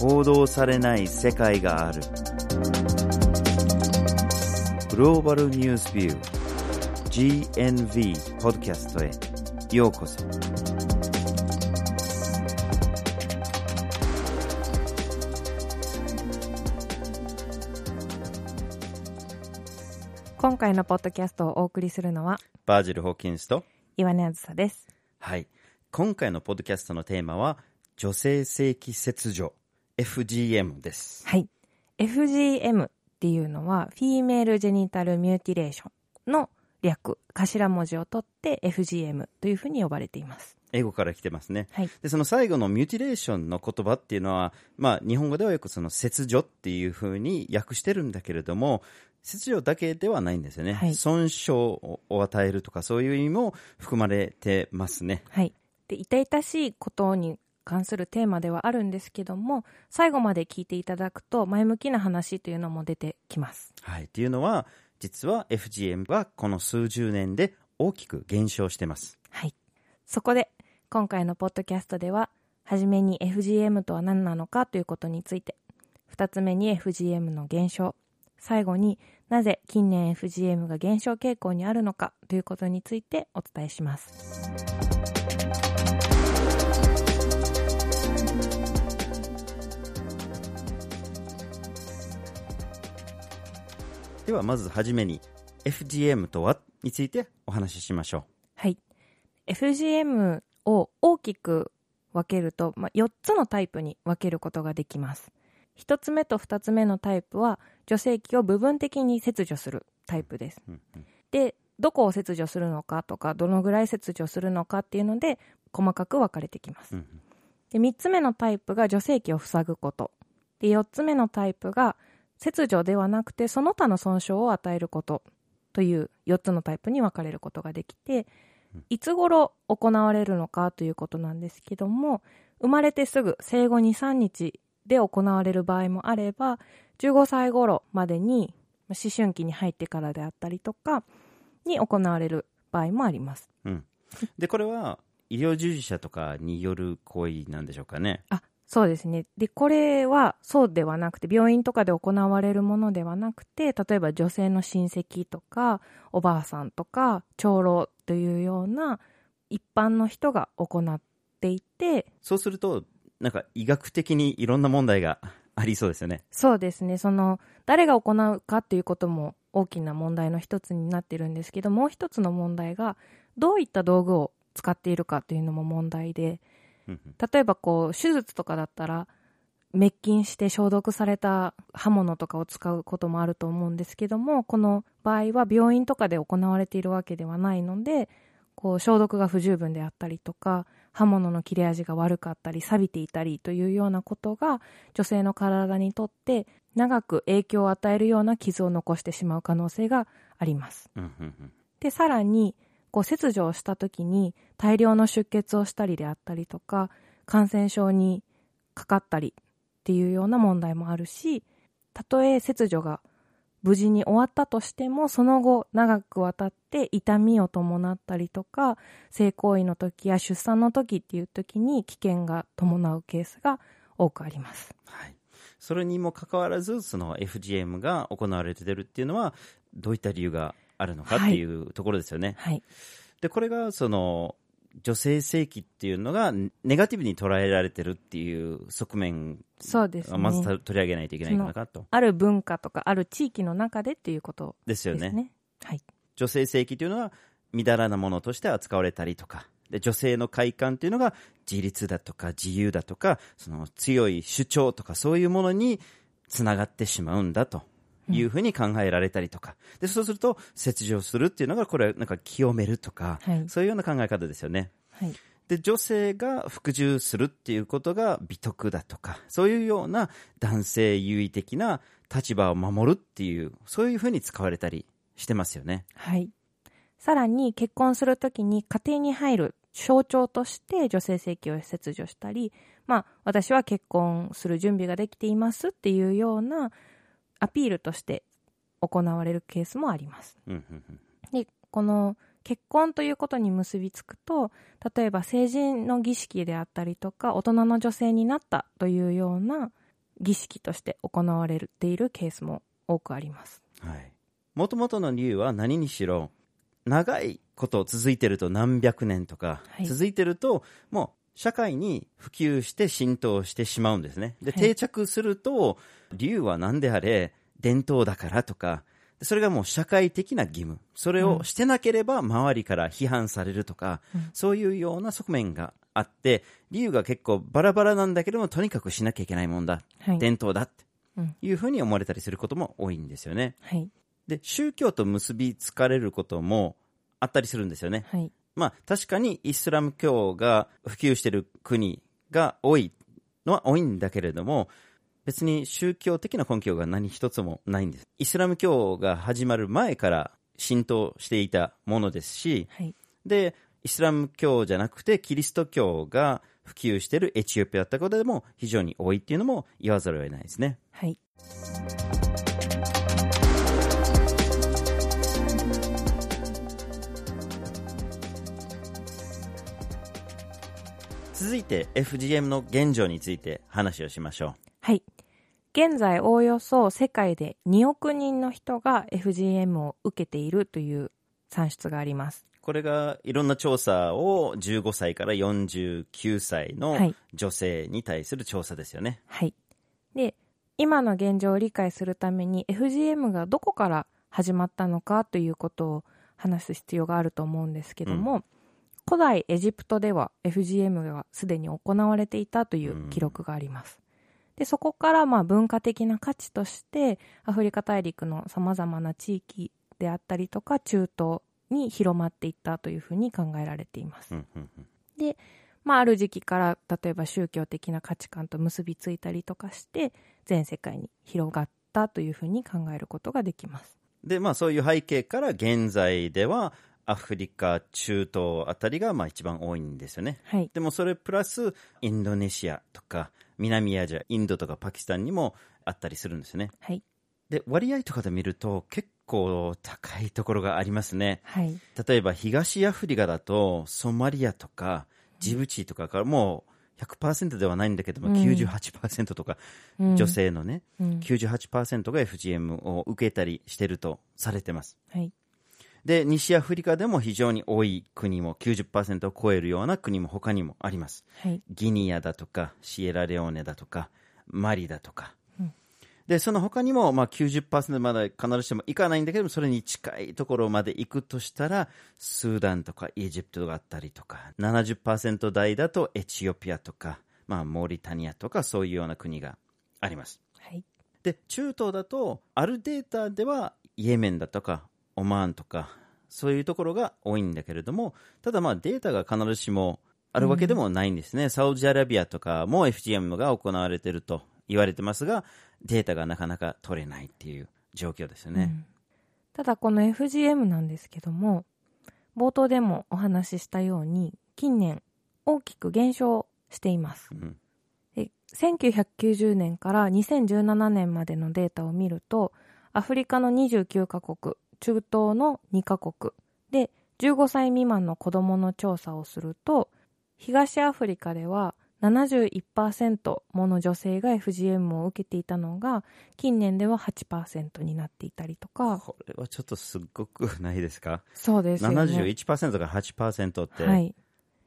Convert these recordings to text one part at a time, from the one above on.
報道されない世界がある。グローバルニュースビュー GNV ポッドキャストへようこそ。今回のポッドキャストをお送りするのはバージル・ホーキンスと岩根あずさです。はい。今回のポッドキャストのテーマは女性性器切除 FGM です。はい。FGM っていうのは Female Genital Mutilation の略。頭文字を取って FGM というふうに呼ばれています。英語から来てますね、はい。でその最後の mutilation の言葉っていうのは、まあ、日本語ではよくその切除っていうふうに訳してるんだけれども切除だけではないんですよね、はい。損傷を与えるとかそういう意味も含まれてますね。はい。で痛々しいことに関するテーマではあるんですけども最後まで聞いていただくと前向きな話というのも出てきますはい、っていうのは実は FGM はこの数十年で大きく減少してますはい。そこで、今回のポッドキャストでは、はじめに FGM とは何なのかということについて、二つ目に FGM の減少、最後になぜ近年 FGM が減少傾向にあるのかということについてお伝えします。ではまずはじめに FGM とはについてお話ししましょはい。FGM を大きく分けると、まあ、4つのタイプに分けることができます。1つ目と2つ目のタイプは、女性器を部分的に切除するタイプです。う、うんうんで、どこを切除するのかとか、どのぐらい切除するのかっていうので、細かく分かれてきます。うんで、3つ目のタイプが女性器を塞ぐこと。で、4つ目のタイプが、切除ではなくて、その他の損傷を与えることという4つのタイプに分かれることができて、いつ頃行われるのかということなんですけども、生まれてすぐ生後2、3日で行われる場合もあれば、15歳頃までに、まあ思春期に入ってからであったりとか、に行われる場合もあります。うん、でこれは医療従事者とかによる行為なんでしょうかね。あ、そうですね。で、これはそうではなくて、病院とかで行われるものではなくて、例えば女性の親戚とか、おばあさんとか、長老というような一般の人が行っていて、そうするとなんか医学的にいろんな問題がありそうですよねそうですね。その、誰が行うかっていうことも大きな問題の一つになってるんですけど、もう一つの問題が、どういった道具を使っているかというのも問題で、例えばこう手術とかだったら滅菌して消毒された刃物とかを使うこともあると思うんですけどもこの場合は病院とかで行われているわけではないのでこう消毒が不十分であったりとか刃物の切れ味が悪かったり錆びていたりというようなことが女性の体にとって長く影響を与えるような傷を残してしまう可能性があります。でさらにこう切除をした時に大量の出血をしたりであったりとか感染症にかかったりっていうような問題もあるしたとえ切除が無事に終わったとしてもその後長くわたって痛みを伴ったりとか性行為の時や出産の時っていう時に危険が伴うケースが多くあります。はい、それにもかかわらずその FGM が行われてるっていうのはどういった理由があるのかっていうところですよね、はい、でこれがその女性性器っていうのがネガティブに捉えられてるっていう側面そうですまず取り上げないといけないかなと。ある文化とかある地域の中でっていうことですよね。ですね。はい。女性性器というのはみだらなものとして扱われたりとかで女性の快感というのが自立だとか自由だとかその強い主張とかそういうものにつながってしまうんだというふうに考えられたりとか、でそうすると切除するっていうのがこれはなんか清めるとか、はいそういうような考え方ですよね。はい。で女性が服従するっていうことが美徳だとかそういうような男性優位的な立場を守るっていうそういうふうに使われたりしてますよね。はい。さらに結婚するときに家庭に入る象徴として女性性器を切除したり、まあ私は結婚する準備ができていますっていうようなアピールとして行われるケースもあります。で、この結婚ということに結びつくと、例えば成人の儀式であったりとか、大人の女性になったというような儀式として行われているケースも多くあります。はい。もともとの理由は何にしろ、長いこと続いてると何百年とか、はい続いてると、もう社会に普及して浸透してしまうんですね。で、はい定着すると、理由は何であれ、伝統だからとか、それがもう社会的な義務。それをしてなければ周りから批判されるとか、そういうような側面があって、理由が結構バラバラなんだけども、とにかくしなきゃいけないもんだ。はい。伝統だってうんいうふうに思われたりすることも多いんですよね。はい。で、宗教と結びつかれることもあったりするんですよね。はい。まあ、確かにイスラム教が普及している国が多いのは多いんだけれども、別に宗教的な根拠が何一つもないんです。イスラム教が始まる前から浸透していたものですし、はい。で、イスラム教じゃなくてキリスト教が普及しているエチオピアだったことでも非常に多いっていうのも言わざるを得ないですね。はい。続いて FGM の現状について話をしましょはい。現在、おおよそ世界で2億人の人が FGM を受けているという算出があります。う。これがいろんな調査を15歳から49歳はのい女性に対する調査ですよね。はい。で、今の現状を理解するために FGM がどこから始まったのかということを話す必要があると思うんですけども、古代エジプトでは FGM がすでに行われていたという記録があります。でそこからまあ文化的な価値としてアフリカ大陸のさまざまな地域であったりとか中東に広まっていったというふうに考えられています。で、まあ、ある時期から例えば宗教的な価値観と結びついたりとかして全世界に広がったというふうに考えることができます。で、まあそういう背景から現在ではアフリカ、中東あたりがまあ一番多いんですよね。はい。でもそれプラスインドネシアとか南アジア、インドとかパキスタンにもあったりするんですよね。はい。で、割合とかで見ると結構高いところがありますね。はい。例えば東アフリカだとソマリアとかジブチとかからもう100%ではないんだけども、うん98%とかうん女。性のね、うん。98%が FGM を受けたりしてるとされてます。はい。で、西アフリカでも非常に多い国も90%を超えるような国も他にもあります。はい。ギニアだとか、シエラレオーネだとか、マリだとか。うんで、その他にも、まあ90%まで必ずしもいかないんだけども、それに近いところまで行くとしたら、スーダンとかエジプトがあったりとか、70%台だとエチオピアとか、まあモーリタニアとかそういうような国があります。はい。で、中東だと、あるデータでは、イエメンだとか、オマーンとか、そういうところが多いんだけれども、ただまあデータが必ずしもあるわけでもないんですね。サウジアラビアとかも FGM が行われていると言われてますが、データがなかなか取れないっていう状況ですよね。うんただこの FGM なんですけども、冒頭でもお話ししたように、近年大きく減少しています。うんで1990年から2017年までのデータを見るとアフリカの29カ国中東の2カ国。で15歳未満の子どもの調査をすると東アフリカでは71%もの女性が FGM を受けていたのが近年では8%になっていたりとか。これはちょっとすっごくないですか？そうですよね。71%から8%って、はい。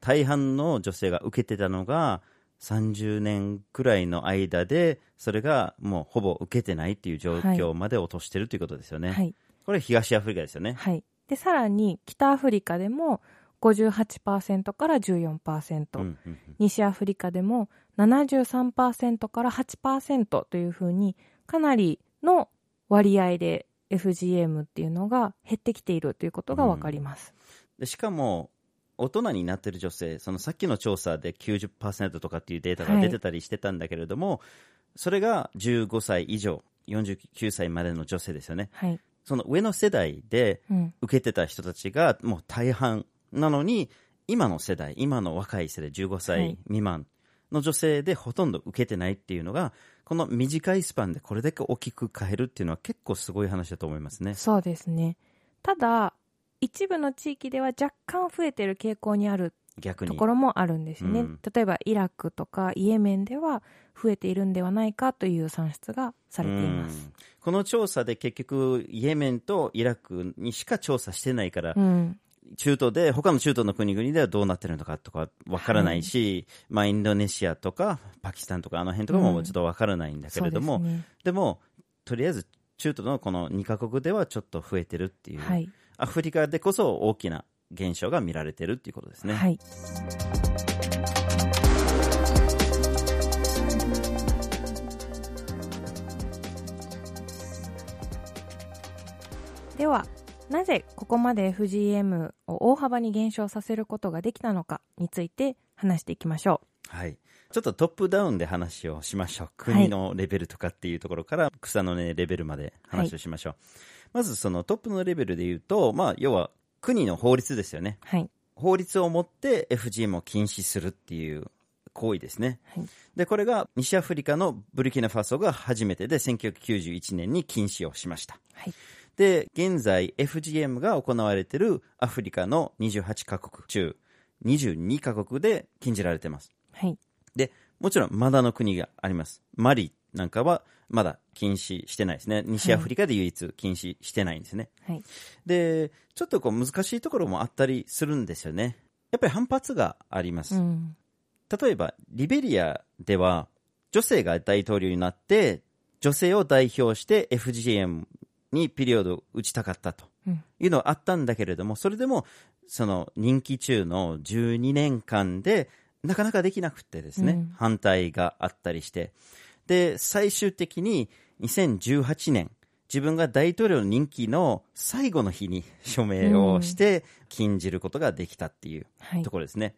大半の女性が受けてたのが30年くらいの間でそれがもうほぼ受けてないっていう状況まで落としてるということですよね、はいこれ東アフリカですよね、はい。でさらに北アフリカでも58%から14%、うんうんうん。西アフリカでも73%から8%というふうにかなりの割合で FGM っていうのが減ってきているということが分かります。でしかも大人になってる女性そのさっきの調査で90%とかっていうデータが出てたりしてたんだけれども、それが15歳以上49歳までの女性ですよね。はい。その上の世代でうん。受けてた人たちがもう大半なのに今の世代今の若い世代15はい歳未満の女性でほとんど受けてないっていうのがこの短いスパンでこれだけ大きく変えるっていうのは結構すごい話だと思いますね。そうですね。ただ、一部の地域では若干増えてる傾向にある逆に。ところもあるんですね、うん例えばイラクとかイエメンでは増えているんではないかという算出がされていますうんこの調査で結局、イエメンとイラクにしか調査してないから、うん。中東で、他の中東の国々ではどうなってるのかとかわからないし、まあインドネシアとかパキスタンとかあの辺とかもちょっとわからないんだけれども、そうですね。でも、とりあえず中東のこの2カ国ではちょっと増えてるっていう、はい、アフリカでこそ大きな現象が見られてるっていうことですね。はいではなぜここまで FGM を大幅に減少させることができたのかについて話していきましょはい。ちょっとトップダウンで話をしましょう。国のレベルとかっていうところから草の根レベルまで話をしましょう。まずそのトップのレベルで言うと、まあ要は国の法律ですよね。うはい法律をもって FGM を禁止するっていう行為ですね。はいで、これが西アフリカのブルキナファソが初めてで1991年に禁止をしました。はいで、現在 FGM が行われているアフリカの28カ国中22カ国で禁じられています。はいで、もちろんまだの国があります。マリなんかはまだ禁止してないですね。西アフリカで唯一禁止してないんですね。はいで、ちょっとこう難しいところもあったりするんですよね。やっぱり反発があります。うん例えば、リベリアでは、女性が大統領になって、女性を代表して FGM にピリオドを打ちたかったとうん。いうのはあったんだけれども、それでも、その任期中の12年間で、なかなかできなくてですね、うん。反対があったりして、で、最終的に2018年、自分が大統領の任期の最後の日に署名をして禁じることができたっていうはい。ところですね。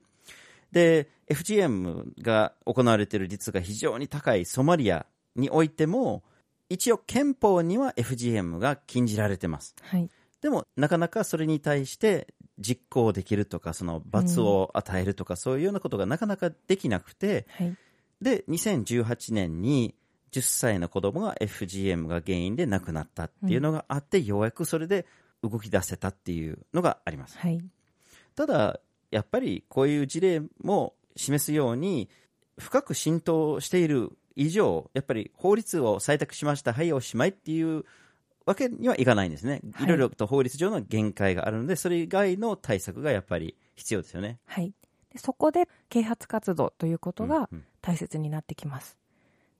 で、FGM が行われている率が非常に高いソマリアにおいても、一応憲法には FGM が禁じられてます。はい。でも、なかなかそれに対して実行できるとか、その罰を与えるとか、そういうようなことがなかなかできなくて、はい。で、2018年に10歳の子供が FGM が原因で亡くなったっていうのがあって、ようやくそれで動き出せたっていうのがあります。はい。ただ、やっぱりこういう事例も示すように、深く浸透している以上、やっぱり法律を採択しました、はい、おしまいっていうわけにはいかないんですね。はいいろいろと法律上の限界があるので、それ以外の対策がやっぱり必要ですよね。はいでそこで啓発活動ということがうんうん大切になってきます。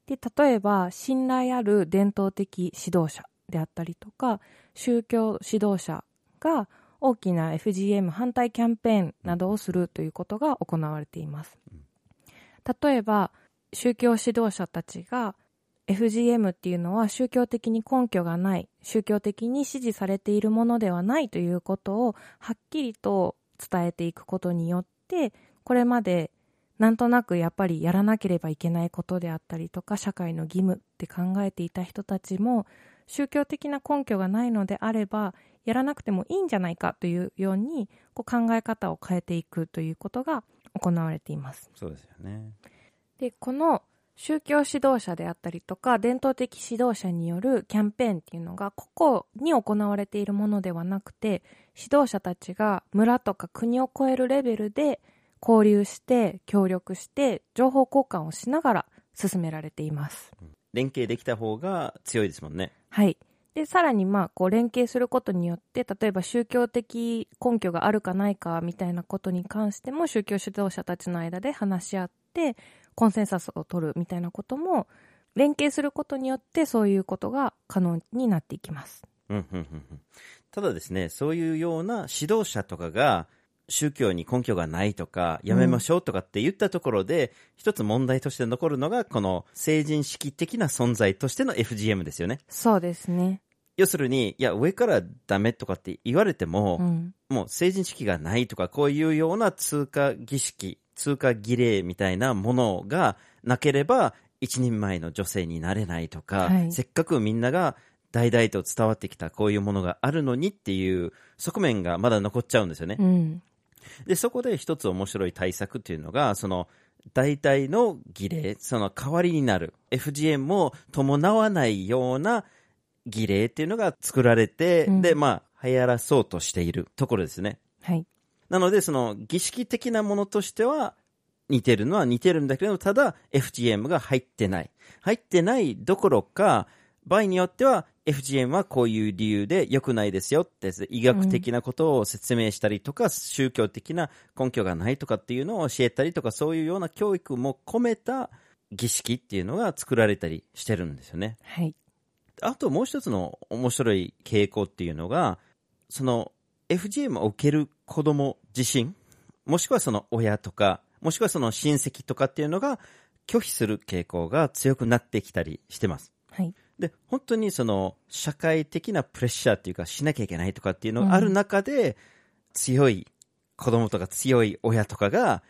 で例えば信頼ある伝統的指導者であったりとか宗教指導者が大きな FGM 反対キャンペーンなどをするということが行われています。例えば宗教指導者たちが FGM っていうのは宗教的に根拠がない宗教的に支持されているものではないということをはっきりと伝えていくことによってこれまでなんとなくやっぱりやらなければいけないことであったりとか社会の義務って考えていた人たちも宗教的な根拠がないのであればやらなくてもいいんじゃないかというようにこう考え方を変えていくということが行われています。そうですよね。でこの宗教指導者であったりとか伝統的指導者によるキャンペーンっていうのが個々に行われているものではなくて指導者たちが村とか国を超えるレベルで交流して協力して情報交換をしながら進められています。連携できた方が強いですもんね。はい。で、さらにまあ、こう連携することによって、例えば宗教的根拠があるかないかみたいなことに関しても、宗教指導者たちの間で話し合って、コンセンサスを取るみたいなことも、連携することによって、そういうことが可能になっていきます。うんうんうんうんただですね、そういうような指導者とかが、宗教に根拠がないとか、やめましょうとかって言ったところで、一つ問題として残るのが、この成人式的な存在としての FGM ですよね。そうですね。要するに、いや、上からダメとかって言われても、うん。もう成人式がないとか、こういうような通過儀式、通過儀礼みたいなものがなければ、一人前の女性になれないとか、はいせっかくみんなが代々と伝わってきたこういうものがあるのにっていう側面がまだ残っちゃうんですよね。うん。で、そこで一つ面白い対策っていうのが、その、代替の儀礼、その代わりになる、FGM も伴わないような儀礼っていうのが作られて、うんで、まあ、流行らそうとしているところですね。はい。なので、その儀式的なものとしては似てるのは似てるんだけど、ただ FGM が入ってない。入ってないどころか、場合によっては FGM はこういう理由で良くないですよって医学的なことを説明したりとか、うん、宗教的な根拠がないとかっていうのを教えたりとかそういうような教育も込めた儀式っていうのが作られたりしてるんですよね。はい。あともう一つの面白い傾向っていうのが、その FGM を受ける子供自身、もしくはその親とか、もしくはその親戚とかっていうのが拒否する傾向が強くなってきたりしてます。はい。で、本当にその社会的なプレッシャーっていうかしなきゃいけないとかっていうのがある中で、強い子供とか強い親とかが、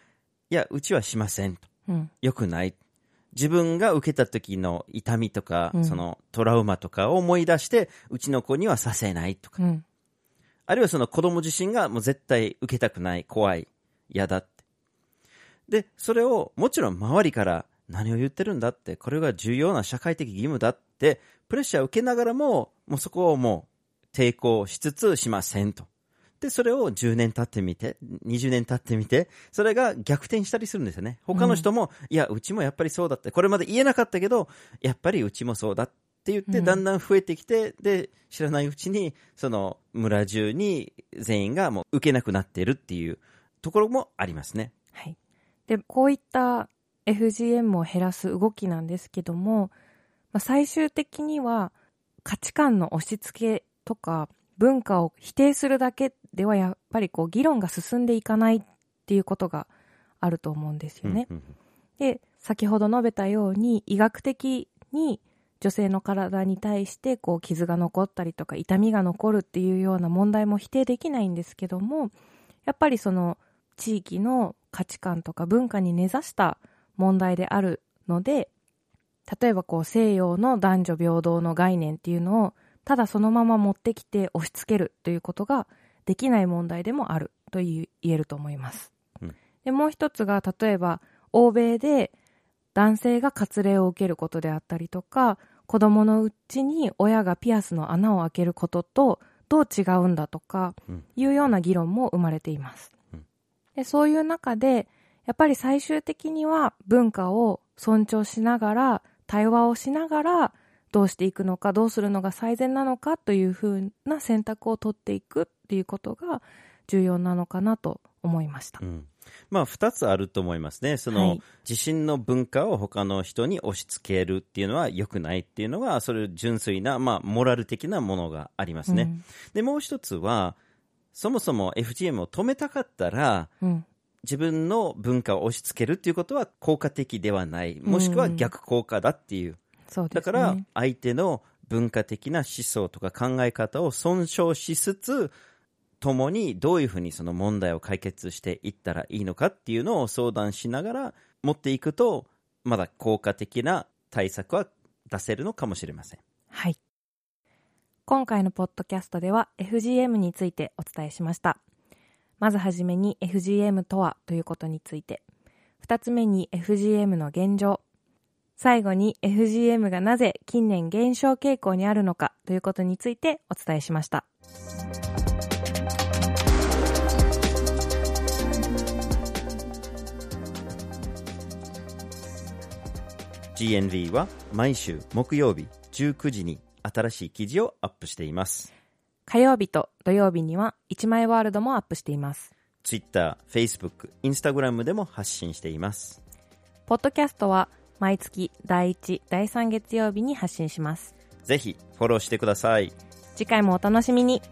いや、うちはしませんと。うん、よくない。自分が受けた時の痛みとか、うん、そのトラウマとかを思い出して、うちの子にはさせないとか。うん、あるいはその子供自身がもう絶対受けたくない、怖い、嫌だって。で、それをもちろん周りから何を言ってるんだって、これが重要な社会的義務だって、プレッシャーを受けながらも、もうそこをもう抵抗しつつしませんと。で、それを10年経ってみて、20年経ってみて、それが逆転したりするんですよね。他の人も、うん、いや、うちもやっぱりそうだって、これまで言えなかったけど、やっぱりうちもそうだって言って、だんだん増えてきて、うん、で、知らないうちに、その村中に全員がもう受けなくなっているっていうところもありますね。はい。で、こういった FGM を減らす動きなんですけども、まあ、最終的には価値観の押し付けとか文化を否定するだけではやっぱりこう議論が進んでいかないっていうことがあると思うんですよね。で、先ほど述べたように医学的に女性の体に対してこう傷が残ったりとか痛みが残るっていうような問題も否定できないんですけどもやっぱりその地域の価値観とか文化に根ざした問題であるので例えばこう西洋の男女平等の概念っていうのをただそのまま持ってきて押し付けるということができない問題でもあると言えると思います。うん、でもう一つが例えば欧米で男性が割礼を受けることであったりとか子供のうちに親がピアスの穴を開けることとどう違うんだとかいうような議論も生まれています。でそういう中でやっぱり最終的には文化を尊重しながら対話をしながらどうしていくのかどうするのが最善なのかというふうな選択を取っていくっていうことが重要なのかなと思いました。うんまあ、2つあると思いますね。その、はい、自身の文化を他の人に押し付けるっていうのは良くないっていうのが、それ純粋な、まあ、モラル的なものがありますね。うん、で、もう一つは、そもそも FGM を止めたかったら、うん、自分の文化を押し付けるっていうことは効果的ではない。もしくは逆効果だっていうそうですね、だから相手の文化的な思想とか考え方を尊重しつつ共にどういうふうにその問題を解決していったらいいのかっていうのを相談しながら持っていくとまだ効果的な対策は出せるのかもしれません。はい。今回のポッドキャストでは FGM についてお伝えしました。まずはじめに FGM とはということについて、二つ目に FGM の現状、最後に FGM がなぜ近年減少傾向にあるのかということについてお伝えしました。GNV は毎週木曜日19時に新しい記事をアップしています。火曜日と土曜日には1枚ワールドもアップしています。Twitter、Facebook、Instagram でも発信しています。ポッドキャストは毎月第1、第3月曜日に発信します。ぜひフォローしてください。次回もお楽しみに。